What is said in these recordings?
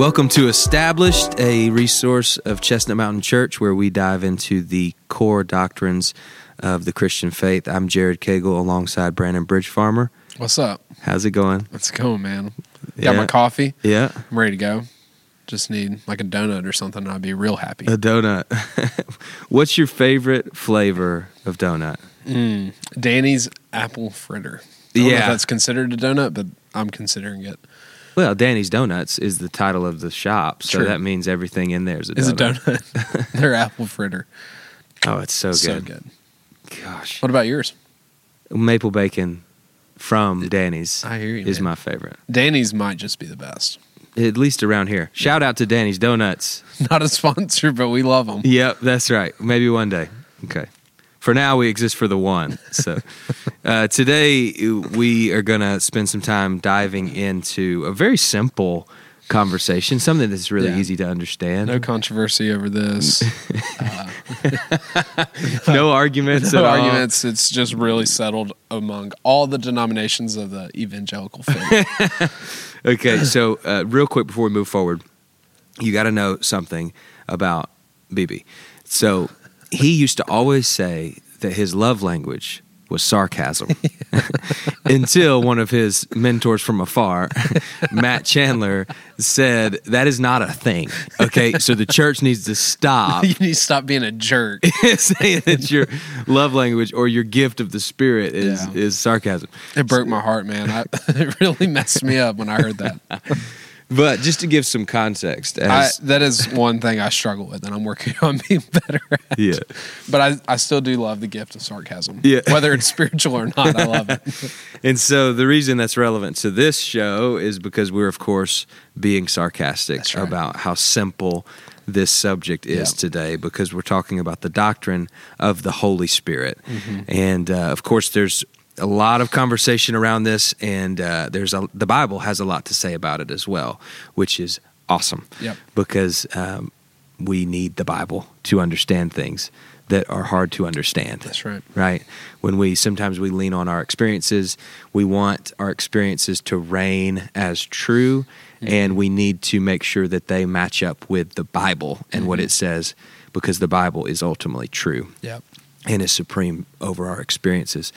Welcome to Established, a resource of Chestnut Mountain Church where we dive into the core doctrines of the Christian faith. I'm Jared Cagle alongside Brandon Bridge Farmer. What's up? How's it going? Let's go, man. Got Yeah. my coffee. Yeah, I'm ready to go. Just need like a donut or something, and I'd be real happy. a donut. What's your favorite flavor of donut? Mm. Danny's apple fritter. I don't know Yeah. if that's considered a donut, but I'm considering it. Well, Danny's Donuts is the title of the shop, so True. that means everything in there is a Is a donut. donut. They're apple fritter. Oh, it's so good. So good. Gosh, What about yours? maple bacon from Danny's I hear you. is man. my favorite. Danny's might just be the best. At least around here. Shout out to Danny's Donuts. Not a sponsor, but we love them. Yep, that's right. Maybe one day. Okay. For now, we exist for the one. So uh, today, we are going to spend some time diving into a very simple conversation, something that's really Yeah. easy to understand. No controversy over this. No arguments no at all. arguments. It's just really settled among all the denominations of the evangelical faith. Okay, so uh, real quick before we move forward, you got to know something about BB. So he used to always say that his love language was sarcasm until one of his mentors from afar, Matt Chandler, said that is not a thing. Okay, so the church needs to stop you need to stop being a jerk. saying that your love language or your gift of the spirit is Yeah. is sarcasm. It broke my heart, man. I, it really messed me up when I heard that. But just to give some context, I, that is one thing I struggle with, and I'm working on being better at. yeah. But I, I still do love the gift of sarcasm. Yeah. Whether it's spiritual or not, I love it. And so the reason that's relevant to this show is because we're, of course, being sarcastic right. about how simple this subject is Yeah. today because we're talking about the doctrine of the Holy Spirit. Mm-hmm. And uh, of course, there's a lot of conversation around this, and uh, there's a, the Bible has a lot to say about it as well, which is awesome. Yep. because um, we need the Bible to understand things that are hard to understand. That's right. right? When we sometimes we lean on our experiences we want our experiences to reign as true and we need to make sure that they match up with the bible and what it says because the bible is ultimately true. Yep. and is supreme over our experiences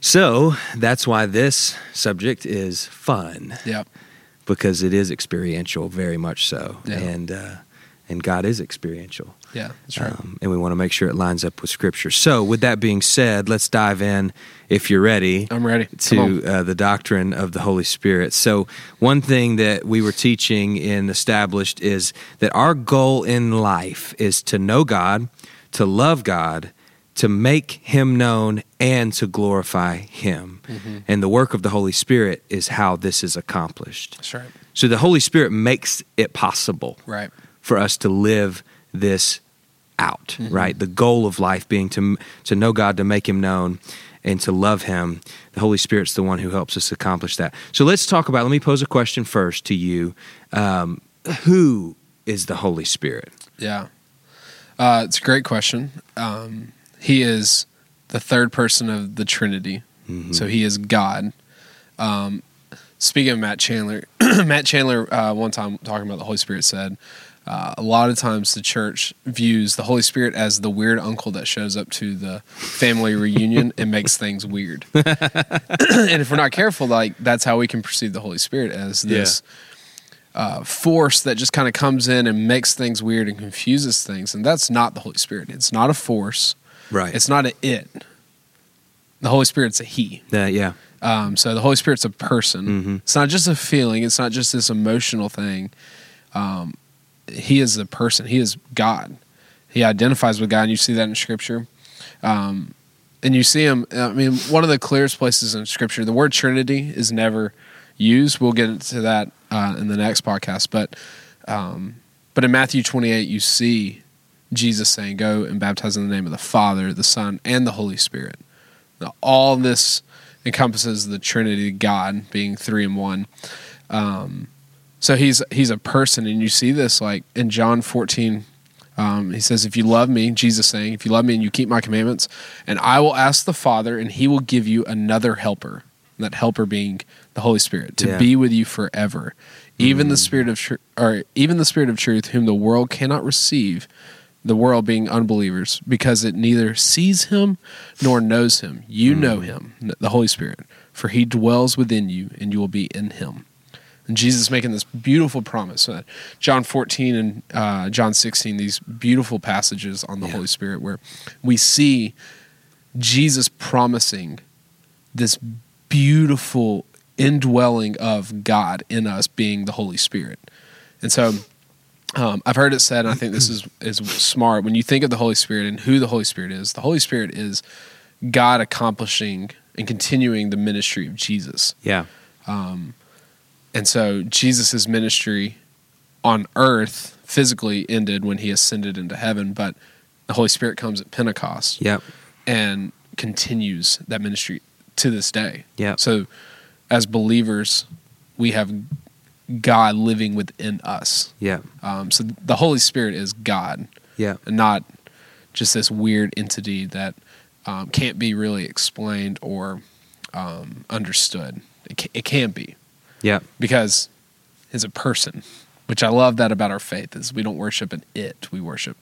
so that's why this subject is fun Yep. because it is experiential very much so Yeah. and uh, and god is experiential Yeah. That's right. um, and we want to make sure it lines up with Scripture. So, with that being said, let's dive in, if you're ready, I'm ready. To uh, the doctrine of the Holy Spirit. So, one thing that we were teaching in Established is that our goal in life is to know God, to love God, to make Him known, and to glorify Him. Mm-hmm. And the work of the Holy Spirit is how this is accomplished. That's right. So, the Holy Spirit makes it possible Right. for us to live this out, Mm-hmm. right? The goal of life being to to know God, to make Him known, and to love Him. The Holy Spirit's the one who helps us accomplish that. So let's talk about. Let me pose a question first to you. Um, who is the Holy Spirit? Yeah. Uh, it's a great question. Um, he is the third person of the Trinity. Mm-hmm. So he is God. Um, speaking of Matt Chandler, Matt Chandler, uh, one time talking about the Holy Spirit, said uh, a lot of times the church views the Holy Spirit as the weird uncle that shows up to the family reunion and makes things weird. and if we're not careful, like that's how we can perceive the Holy Spirit as this uh, force that just kind of comes in and makes things weird and confuses things. And that's not the Holy Spirit. It's not a force. Right. It's not an it. The Holy Spirit's a he. Uh, yeah. Um, so the Holy Spirit's a person. Mhm. It's not just a feeling. It's not just this emotional thing. Um, he is a person. He is God. He identifies with God, and you see that in Scripture. Um, and you see him. I mean, one of the clearest places in Scripture, the word Trinity is never used. We'll get into that uh, in the next podcast. But um, but in Matthew 28, you see Jesus saying, "Go and baptize in the name of the Father, the Son, and the Holy Spirit." Now, all this encompasses the Trinity, God being three and one. Um, so he's he's a person, and you see this like in John 14. Um, he says, "If you love me," Jesus saying, "If you love me and you keep my commandments, and I will ask the Father, and He will give you another helper." And that helper being the Holy Spirit to Yeah. be with you forever, even the spirit of tr- or even the spirit of truth whom the world cannot receive the world being unbelievers because it neither sees him nor knows him you know him the holy spirit for he dwells within you and you will be in him and jesus is making this beautiful promise john 14 and uh, john 16 these beautiful passages on the Yeah. holy spirit where we see jesus promising this beautiful indwelling of God in us being the Holy Spirit. And so um, I've heard it said, and I think this is, is smart. When you think of the Holy Spirit and who the Holy Spirit is, the Holy Spirit is God accomplishing and continuing the ministry of Jesus. Yeah. And so Jesus' ministry on earth physically ended when he ascended into heaven, but the Holy Spirit comes at Pentecost Yep. and continues that ministry to this day. Yep. So, as believers, we have God living within us. Yeah. Um, so the Holy Spirit is God, Yeah. and not just this weird entity that um, can't be really explained or um, understood. It, ca- it can be Yeah. because it's a person, which I love that about our faith is we don't worship an it, we worship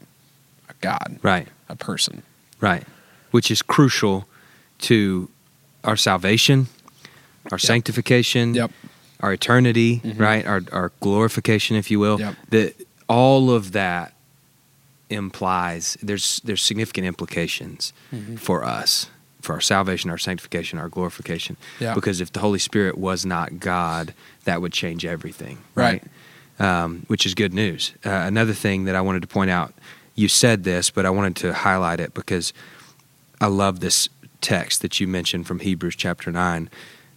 a God, Right. a person. Right. Which is crucial to our salvation, our sanctification, Yep. Our eternity, Mhm. right? Our our glorification, if you will. Yep. That all of that implies there's there's significant implications Mm-hmm. for us, for our salvation, our sanctification, our glorification. Yeah. Because if the Holy Spirit was not God, that would change everything, Right. right? Um, which is good news. Uh, another thing that I wanted to point out, you said this, but I wanted to highlight it because I love this text that you mentioned from Hebrews chapter 9.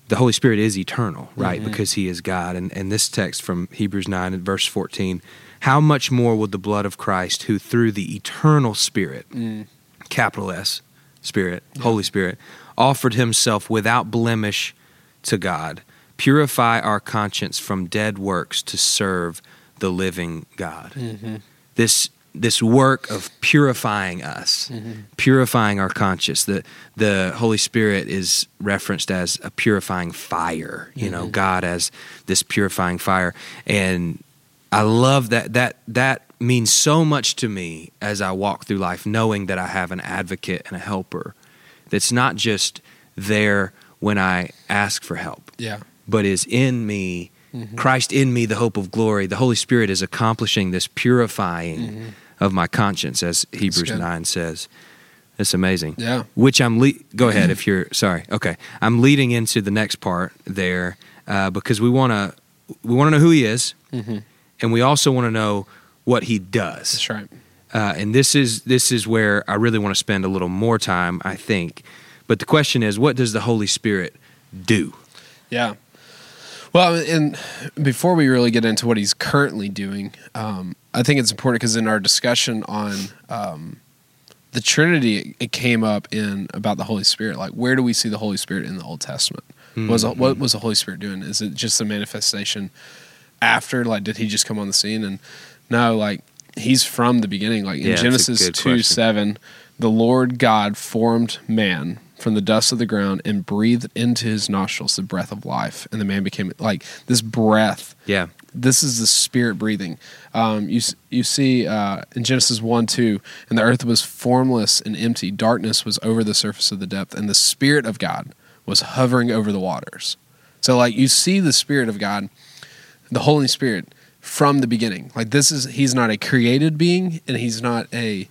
The Holy Spirit is eternal, right? Mhm. Because he is God. And, and this text from Hebrews 9 and verse 14 how much more will the blood of Christ, who through the eternal Spirit, Mm. capital S, Spirit, Yeah. Holy Spirit, offered himself without blemish to God, purify our conscience from dead works to serve the living God. Mm-hmm. This this work of purifying us, Mhm. purifying our conscience. The the Holy Spirit is referenced as a purifying fire. You know, Mhm. God as this purifying fire, and I love that. That that means so much to me as I walk through life, knowing that I have an advocate and a helper. That's not just there when I ask for help, Yeah. but is in me. Mhm. Christ in me, the hope of glory. The Holy Spirit is accomplishing this purifying Mhm. Of my conscience, as Hebrews 9 says. It's amazing. Yeah. Which I'm, le- go ahead if you're, sorry. Okay. I'm leading into the next part there uh, because we want to, we want to know who he is Mm-hmm. and we also want to know what he does. That's right. Uh, and this is, this is where I really want to spend a little more time, I think. But the question is, what does the Holy Spirit do? Yeah. Well, and before we really get into what he's currently doing, um, I think it's important because in our discussion on um, the Trinity, it came up in about the Holy Spirit. Like, where do we see the Holy Spirit in the Old Testament? Was Mhm. what was the Holy Spirit doing? Is it just a manifestation after? Like, did he just come on the scene? And no, like he's from the beginning. Like in Yeah, Genesis two question. seven, the Lord God formed man from the dust of the ground and breathed into his nostrils the breath of life, and the man became like this breath. Yeah. This is the spirit breathing. Um, you you see uh, in Genesis one two, and the earth was formless and empty. Darkness was over the surface of the depth, and the spirit of God was hovering over the waters. So like you see the spirit of God, the Holy Spirit from the beginning. Like this is he's not a created being, and he's not a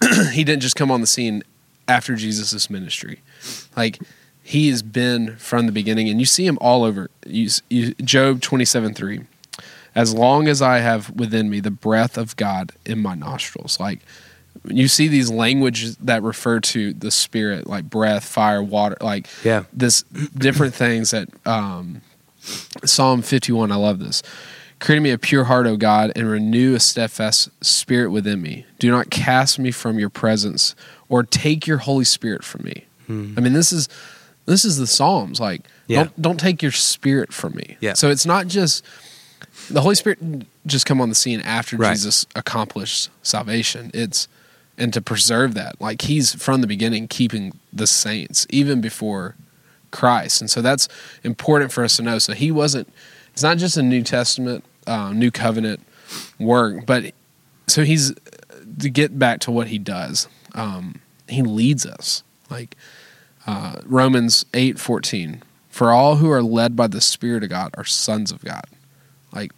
he didn't just come on the scene after Jesus' ministry. Like he has been from the beginning, and you see him all over. You, you, Job twenty seven three. As long as I have within me the breath of God in my nostrils, like you see these languages that refer to the spirit, like breath, fire, water, like Yeah. this different things that um, Psalm 51. I love this. Create me a pure heart, O God, and renew a steadfast spirit within me. Do not cast me from your presence, or take your Holy Spirit from me. Mhm. I mean, this is this is the Psalms. Like, Yeah. don't don't take your spirit from me. Yeah. So it's not just the Holy Spirit just come on the scene after Right. Jesus accomplished salvation. It's and to preserve that, like He's from the beginning keeping the saints even before Christ, and so that's important for us to know. So He wasn't it's not just a New Testament, uh, New Covenant work, but so he's to get back to what he does. Um, he leads us like uh, Romans eight fourteen. For all who are led by the Spirit of God are sons of God. Like,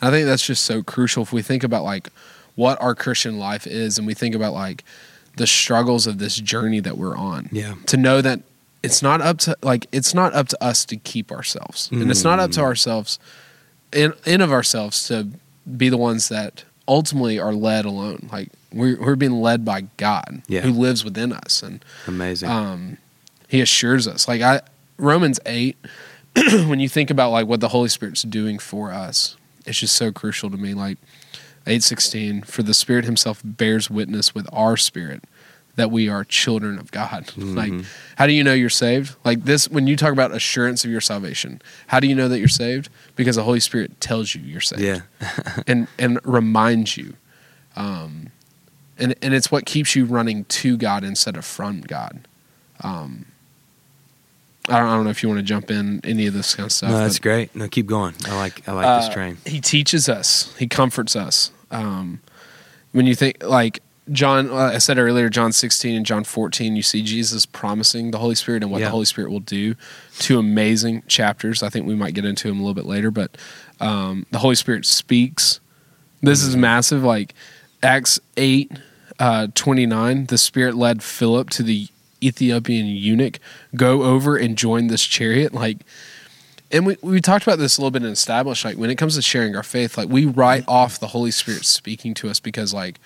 I think that's just so crucial if we think about like what our Christian life is, and we think about like the struggles of this journey that we're on. Yeah. To know that it's not up to like it's not up to us to keep ourselves, and it's not up to ourselves in in of ourselves to be the ones that ultimately are led alone. Like we're we're being led by God, Yeah. who lives within us, and Amazing. um, he assures us. Like I Romans eight, when you think about like what the Holy Spirit's doing for us, it's just so crucial to me. Like eight sixteen, for the Spirit Himself bears witness with our spirit that we are children of God. Like, how do you know you're saved? Like this, when you talk about assurance of your salvation, how do you know that you're saved? Because the Holy Spirit tells you you're saved yeah. and and reminds you um and and it's what keeps you running to God instead of from God um I don't, I don't know if you want to jump in any of this kind of stuff No, that's but, great. No, keep going. I like I like uh, this train. he teaches us he comforts us um when you think like John, uh, I said earlier, John 16 and John 14, you see Jesus promising the Holy Spirit and what Yeah. the Holy Spirit will do. Two amazing chapters. I think we might get into them a little bit later, but um, the Holy Spirit speaks. This is massive. Like Acts 8, uh, 29, the Spirit led Philip to the Ethiopian eunuch, go over and join this chariot. Like, and we, we talked about this a little bit in established like when it comes to sharing our faith like we write mm-hmm. off the holy spirit speaking to us because like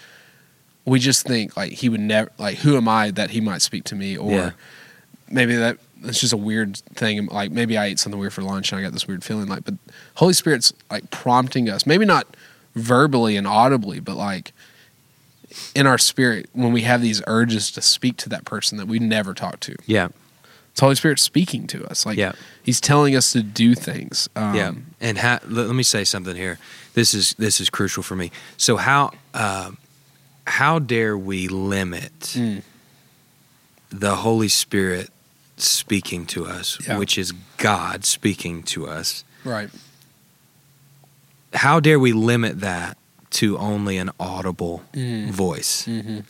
we just think like he would never like who am i that he might speak to me or Yeah. maybe that it's just a weird thing like maybe i ate something weird for lunch and i got this weird feeling like but holy spirit's like prompting us maybe not verbally and audibly but like in our spirit when we have these urges to speak to that person that we never talk to Yeah. it's holy spirit speaking to us like Yeah. he's telling us to do things um, yeah, and ha- let, let me say something here. This is this is crucial for me. So how uh, how dare we limit Mm. the Holy Spirit speaking to us, Yeah. which is God speaking to us? right How dare we limit that to only an audible Mm. voice mm-hmm.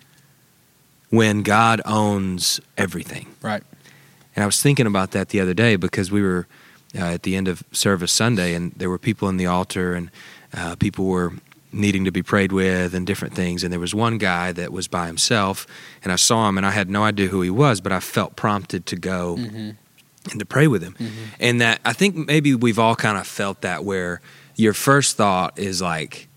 when God owns everything? right And I was thinking about that the other day because we were uh, at the end of service Sunday, and there were people in the altar, and uh, people were needing to be prayed with, and different things. And there was one guy that was by himself, and I saw him, and I had no idea who he was, but I felt prompted to go mm-hmm. and to pray with him. And that I think maybe we've all kind of felt that where your first thought is like,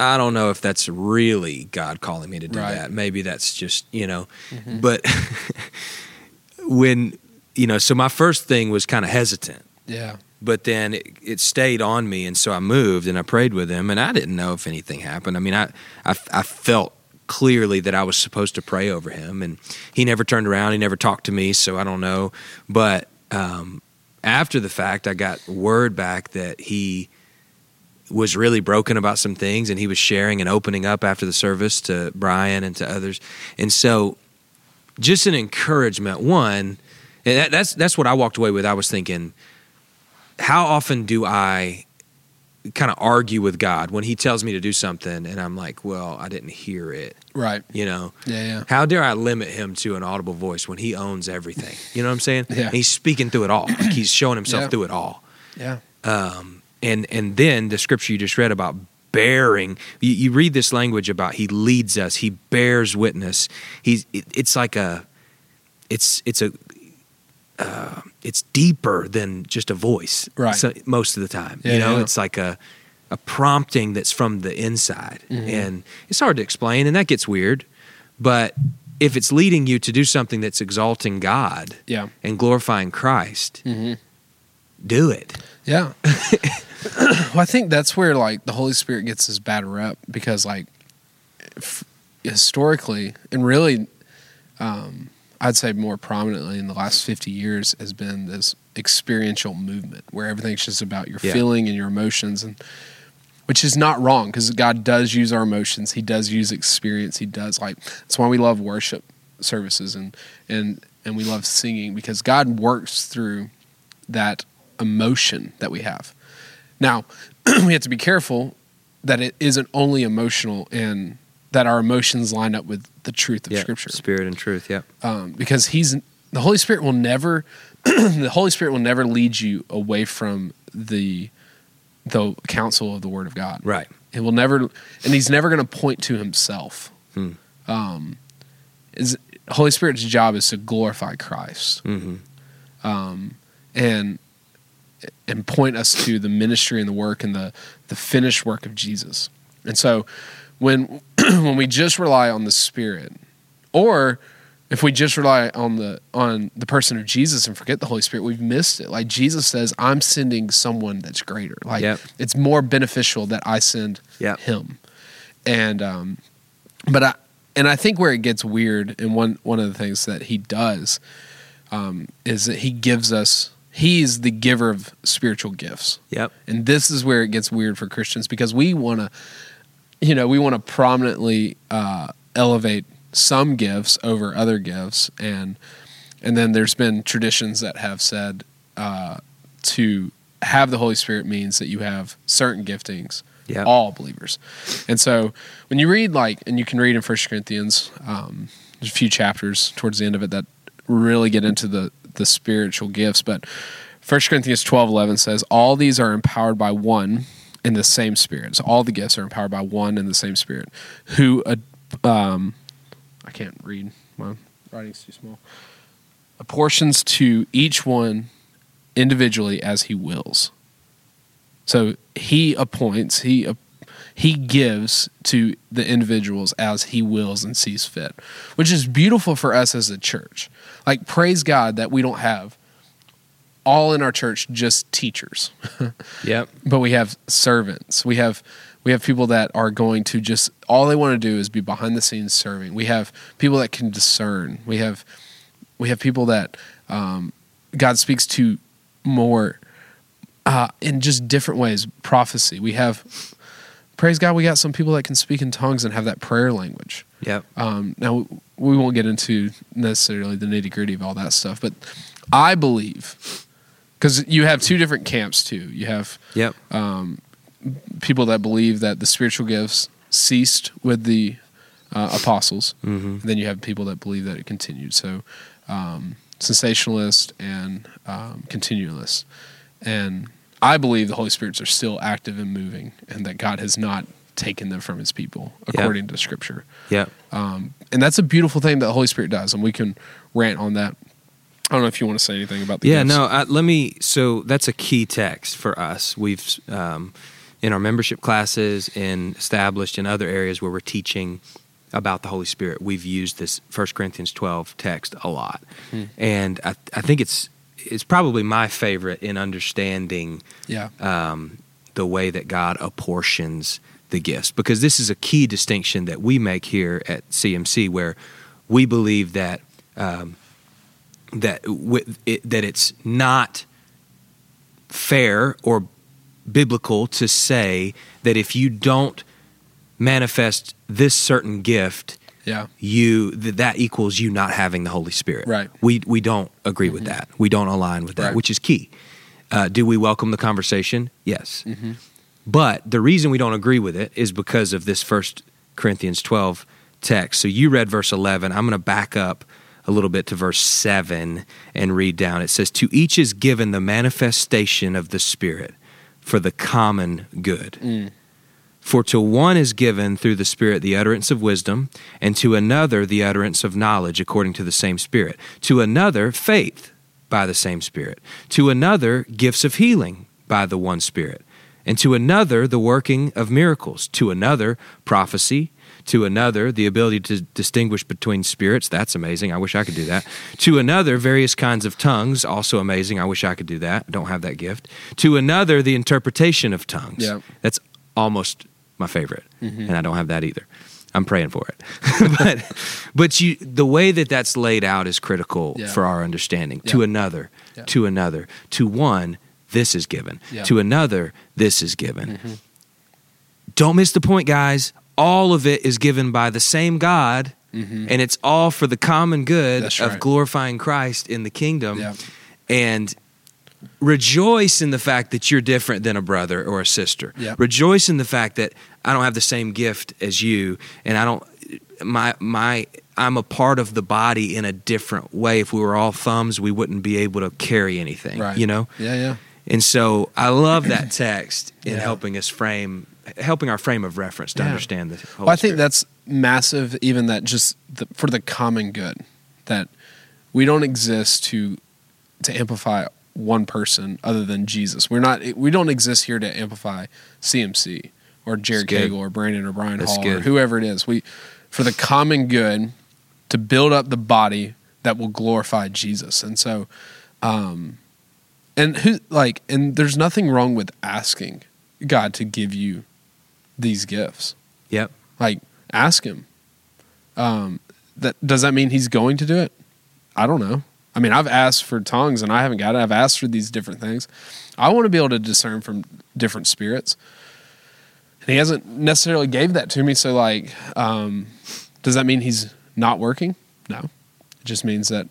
I don't know if that's really God calling me to do Right. that. Maybe that's just, you know, Mhm. but when, you know, so my first thing was kind of hesitant, yeah but then it, it stayed on me. And so I moved and I prayed with him, and I didn't know if anything happened. I mean, I, I, I felt clearly that I was supposed to pray over him, and he never turned around. He never talked to me, so I don't know. But um, after the fact, I got word back that he was really broken about some things, and he was sharing and opening up after the service to Brian and to others. And so, just an encouragement. One, and that, that's that's what I walked away with. I was thinking, how often do I kind of argue with God when He tells me to do something, and I'm like, well, I didn't hear it. right You know, yeah yeah how dare I limit him to an audible voice when he owns everything? You know what I'm saying? Yeah. And he's speaking through it all. Like he's showing himself Yeah. through it all. yeah Um, and and then the scripture you just read about bearing. You, you read this language about he leads us. He bears witness. He's. It, it's like a. It's it's a. Uh, it's deeper than just a voice. Right. So, most of the time, Yeah, you know, yeah. it's like a. A prompting that's from the inside, Mhm. and it's hard to explain, and that gets weird. But if it's leading you to do something that's exalting God yeah and glorifying Christ, mm-hmm. do it. Yeah. well, I think that's where like the Holy Spirit gets his bad rep because like f- historically and really, um, I'd say more prominently in the last fifty years has been this experiential movement where everything's just about your Yeah. feeling and your emotions and. Which is not wrong because God does use our emotions. He does use experience. He does like that's why we love worship services and and and we love singing because God works through that emotion that we have. Now, we have to be careful that it isn't only emotional and that our emotions line up with the truth of Yep. Scripture. Spirit and truth. Yeah, Um, because he's the Holy Spirit will never the Holy Spirit will never lead you away from the the counsel of the Word of God. Right. It will never, and he's never going to point to himself. Hmm. Um, is Holy Spirit's job is to glorify Christ hmm um, and and point us to the ministry and the work and the the finished work of Jesus. And so when when we just rely on the Spirit, or if we just rely on the on the person of Jesus and forget the Holy Spirit, we've missed it. Like Jesus says, I'm sending someone that's greater. Like Yep. it's more beneficial that I send Yep. him. And um but I and I think where it gets weird and one one of the things that he does um is that he gives us he's the giver of spiritual gifts. Yep. And this is where it gets weird for Christians because we want to, you know, we want to prominently uh, elevate some gifts over other gifts, and and then there's been traditions that have said uh, to have the Holy Spirit means that you have certain giftings, Yep. all believers, and so when you read like, and you can read in First Corinthians, um, there's a few chapters towards the end of it that really get into the the spiritual gifts, but 1 Corinthians 12 11 says, All these are empowered by one in the same spirit. So all the gifts are empowered by one in the same spirit, who, um, I can't read, my writing's too small, apportions to each one individually as he wills. So he appoints, he uh, he gives to the individuals as he wills and sees fit, which is beautiful for us as a church. Like praise God that we don't have all in our church just teachers, Yep. but we have servants. We have we have people that are going to just all they want to do is be behind the scenes serving. We have people that can discern. We have we have people that um, God speaks to more uh, in just different ways. Prophecy. We have praise God. We got some people that can speak in tongues and have that prayer language. Yeah. Um, now we won't get into necessarily the nitty gritty of all that stuff, but I believe because you have two different camps too. You have Yep. people that believe that the spiritual gifts ceased with the uh, apostles. hmm And then you have people that believe that it continued. So um, cessationalist and um, continualist. And I believe the Holy Spirits are still active and moving, and that God has not taken them from His people according to Scripture. Yeah. Um, and that's a beautiful thing that the Holy Spirit does, and we can rant on that. I don't know if you want to say anything about the Yeah, gifts. no, I, let me. So that's a key text for us. We've, um, in our membership classes, in established in other areas where we're teaching about the Holy Spirit, we've used this 1 Corinthians 12 text a lot. Hmm. And I, I think it's, it's probably my favorite in understanding Yeah, um, the way that God apportions the gifts, because this is a key distinction that we make here at CMC, where we believe that um, that wi- it, that it's not fair or biblical to say that if you don't manifest this certain gift, yeah, you that that equals you not having the Holy Spirit. Right. We we don't agree with that. We don't align with that, Right. which is key. Uh, do we welcome the conversation? Yes. Mhm. But the reason we don't agree with it is because of this First Corinthians twelve text. So you read verse eleven. I'm going to back up a little bit to verse seven and read down. It says, "To each is given the manifestation of the Spirit for the common good." Mm. For to one is given through the Spirit the utterance of wisdom, and to another the utterance of knowledge according to the same Spirit. To another, faith by the same Spirit. To another, gifts of healing by the one Spirit. And to another, the working of miracles. To another, prophecy. To another, the ability to distinguish between spirits. That's amazing. I wish I could do that. To another, various kinds of tongues. Also amazing. I wish I could do that. I don't have that gift. To another, the interpretation of tongues. Yeah. That's almost my favorite, Mhm. and I don't have that either. I'm praying for it, but but you the way that that's laid out is critical Yeah. for our understanding. To another, Yeah. to another, to one, this is given. Yeah. To another, this is given. Mhm. Don't miss the point, guys. All of it is given by the same God, Mhm. and it's all for the common good of glorifying Christ in the kingdom. Yeah. And rejoice in the fact that you're different than a brother or a sister. Yep. Rejoice in the fact that I don't have the same gift as you, and I don't my my I'm a part of the body in a different way. If we were all thumbs, we wouldn't be able to carry anything. Right. You know. Yeah, yeah. And so I love that text in Yeah. helping us frame, helping our frame of reference to Yeah. understand the. Holy Well, I think Spirit. that's massive. Even that, just the, for the common good, that we don't exist to to amplify one person other than Jesus. We're not. We don't exist here to amplify CMC or Jared. Cagle or Brandon or Brian That's Hall or whoever it is. We for the common good to build up the body that will glorify Jesus. And so, um, and who like, and there's nothing wrong with asking God to give you these gifts. Yep. Like, ask him. Um, that does that mean he's going to do it? I don't know. I mean, I've asked for tongues and I haven't got it. I've asked for these different things. I want to be able to discern from different spirits. And he hasn't necessarily gave that to me. So, like, um, does that mean he's not working? No. It just means that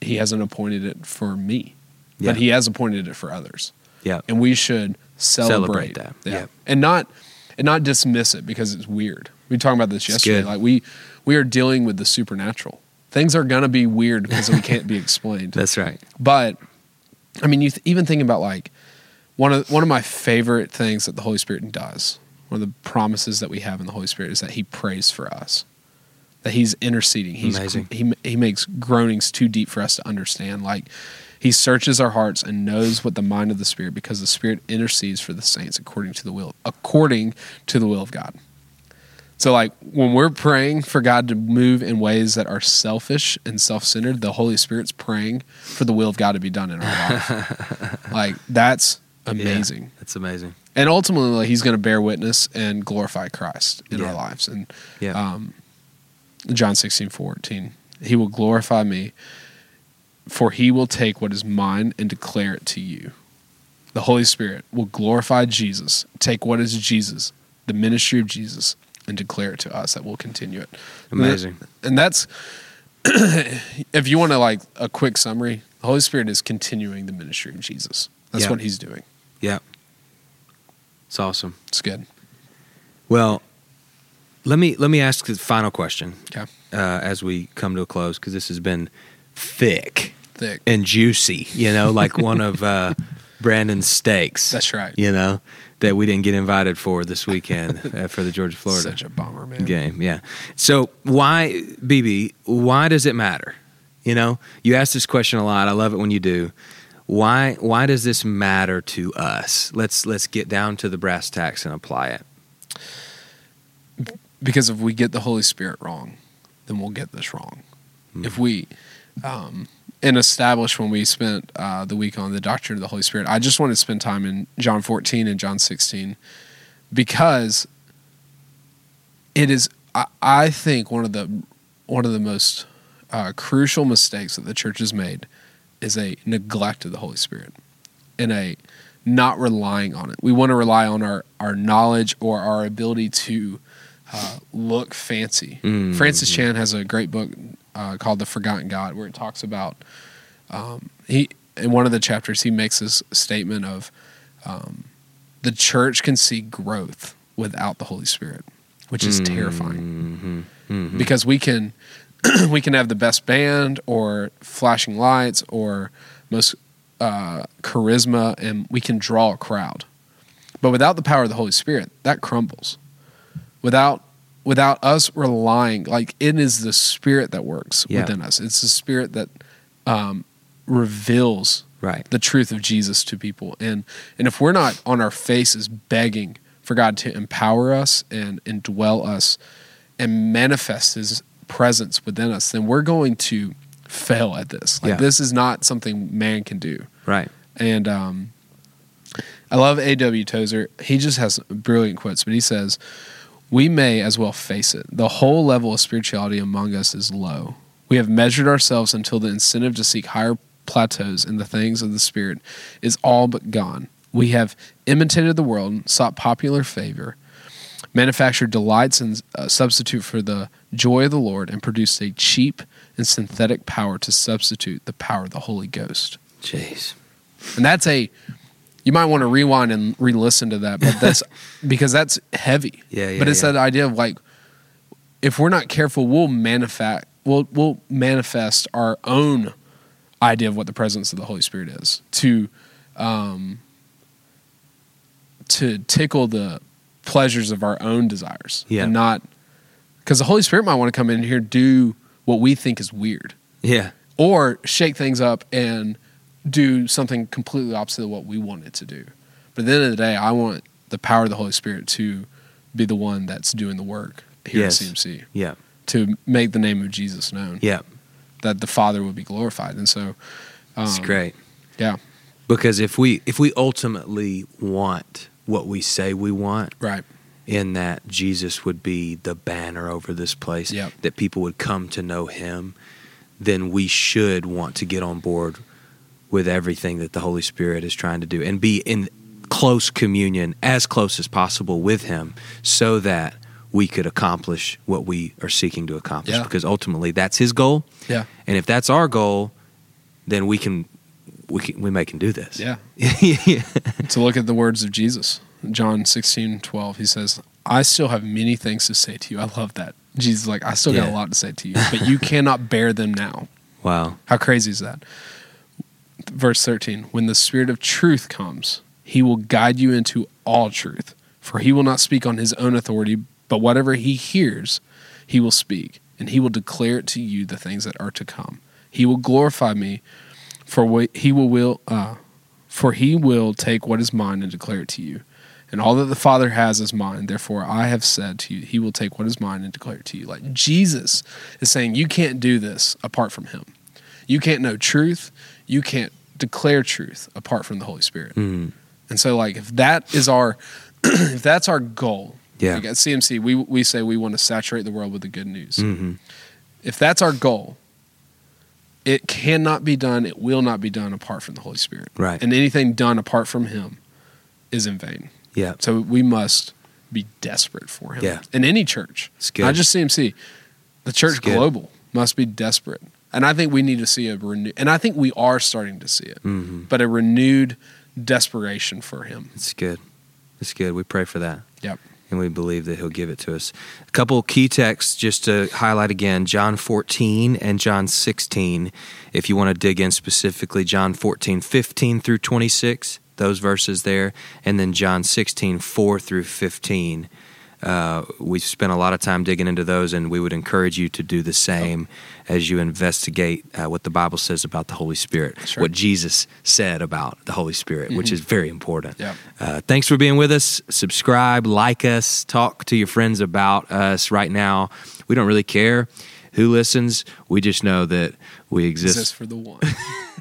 he hasn't appointed it for me, Yeah. but he has appointed it for others Yep. and we should celebrate, Celebrate that. Yeah. Yeah. and not and not dismiss it because it's weird. We talked about this yesterday. Like we we are dealing with the supernatural. Things are gonna be weird because we can't be explained. That's right. But I mean, you th- even think about like one of one of my favorite things that the Holy Spirit does. One of the promises that we have in the Holy Spirit is that He prays for us, that He's interceding. He's Amazing. he he makes groanings too deep for us to understand. Like He searches our hearts and knows what the mind of the Spirit, because the Spirit intercedes for the saints according to the will according to the will of God. So, like when we're praying for God to move in ways that are selfish and self-centered, the Holy Spirit's praying for the will of God to be done in our life. like that's amazing, Yeah, that's amazing. and ultimately, like, He's going to bear witness and glorify Christ in Yeah. our lives. And Yeah. um, John 16, 14, He will glorify me, for He will take what is mine and declare it to you. The Holy Spirit will glorify Jesus, take what is Jesus, the ministry of Jesus, and declare it to us that we'll continue it. Amazing. And that's if you want to like a quick summary, the Holy Spirit is continuing the ministry of Jesus. That's Yeah. what he's doing. Yeah. It's awesome. It's good. Well, let me let me ask the final question Okay. uh, as we come to a close because this has been thick Thick. and juicy. You know, like one of uh, Brandon's steaks. That's right. You know that we didn't get invited for this weekend uh, for the Georgia Florida Such a bummer, man. game. Yeah. So why, BB? Why does it matter? You know, you ask this question a lot. I love it when you do. Why? Why does this matter to us? Let's let's get down to the brass tacks and apply it. Because if we get the Holy Spirit wrong, then we'll get this wrong. Hmm. If we, um, and established when we spent uh, the week on the doctrine of the Holy Spirit, I just wanted to spend time in John 14 and John 16 because it is, I, I think, one of the one of the most uh, crucial mistakes that the church has made is a neglect of the Holy Spirit and a not relying on it. We want to rely on our, our knowledge or our ability to uh, look fancy. Mm. Francis Chan has a great book uh, called The Forgotten God where it talks about um, he in one of the chapters he makes this statement of um, the church can see growth without the Holy Spirit, which is terrifying Mhm. Mhm. because we can we can have the best band or flashing lights or most uh, charisma and we can draw a crowd but without the power of the holy spirit that crumbles without without us relying like it is the spirit that works Yeah. within us it's the spirit that um, reveals Right. the truth of Jesus to people. And and if we're not on our faces begging for God to empower us and indwell us and manifest his presence within us, then we're going to fail at this. Like Yeah. this is not something man can do. Right. And um, I love A.W. Tozer. He just has brilliant quotes, but he says, We may as well face it. The whole level of spirituality among us is low. We have measured ourselves until the incentive to seek higher plateaus in the things of the Spirit is all but gone. We have imitated the world, and sought popular favor, manufactured delights and uh, substitute for the joy of the Lord, and produced a cheap and synthetic power to substitute the power of the Holy Ghost. Jeez. And that's a you might want to rewind and re-listen to that, but that's because that's heavy. Yeah, yeah, But it's yeah. that idea of like if we're not careful, we'll manifest we'll we'll manifest our own idea of what the presence of the Holy Spirit is to um to tickle the pleasures of our own desires Yeah. and not because the Holy Spirit might want to come in here do what we think is weird Yeah. or shake things up and do something completely opposite of what we want it to do. But at the end of the day, I want the power of the Holy Spirit to be the one that's doing the work here Yes. at CMC Yeah. to make the name of Jesus known, Yeah. that the Father would be glorified. And so, um, It's great. Yeah, Because if we if we ultimately want what we say we want, right. in that Jesus would be the banner over this place, Yep. that people would come to know him, then we should want to get on board with everything that the Holy Spirit is trying to do and be in close communion, as close as possible with him, so that we could accomplish what we are seeking to accomplish. Yeah. Because ultimately that's his goal. Yeah. And if that's our goal, then we can we can we may can do this. Yeah. yeah. to look at the words of Jesus, John 16, 12, he says, I still have many things to say to you. I love that. Jesus is like, I still got a lot to say to you, but you cannot bear them now. Wow. How crazy is that? Verse 13 When the Spirit of truth comes, he will guide you into all truth, for he will not speak on his own authority, but whatever he hears, he will speak, and he will declare it to you the things that are to come. He will glorify me, for what he will, will uh, for he will take what is mine and declare it to you. And all that the Father has is mine. Therefore, I have said to you, He will take what is mine and declare it to you. Like Jesus is saying, you can't do this apart from Him. You can't know truth. You can't declare truth apart from the Holy Spirit. Mm. And so, like, if that is our, if that's our goal, Yeah. like at CMC, we we say we want to saturate the world with the good news. hmm If that's our goal, it cannot be done. It will not be done apart from the Holy Spirit. Right. And anything done apart from Him is in vain. Yeah. So we must be desperate for him. Yeah. In any church. Not just CMC. The church global must be desperate. And I think we need to see a renew and I think we are starting to see it. hmm But a renewed desperation for him. It's good. It's good. We pray for that. Yep. And we believe that he'll give it to us. A couple key texts just to highlight again John 14 and John 16. If you want to dig in specifically, John 14, 15 through 26, those verses there. And then John 16, 4 through 15. Uh, we spent a lot of time digging into those, and we would encourage you to do the same as you investigate uh, what the Bible says about the Holy Spirit, right. what Jesus said about the Holy Spirit, which Mhm. is very important. Yep. Uh, thanks for being with us. Subscribe, like us, talk to your friends about us right now. We don't really care who listens. We just know that we Is exist for the one?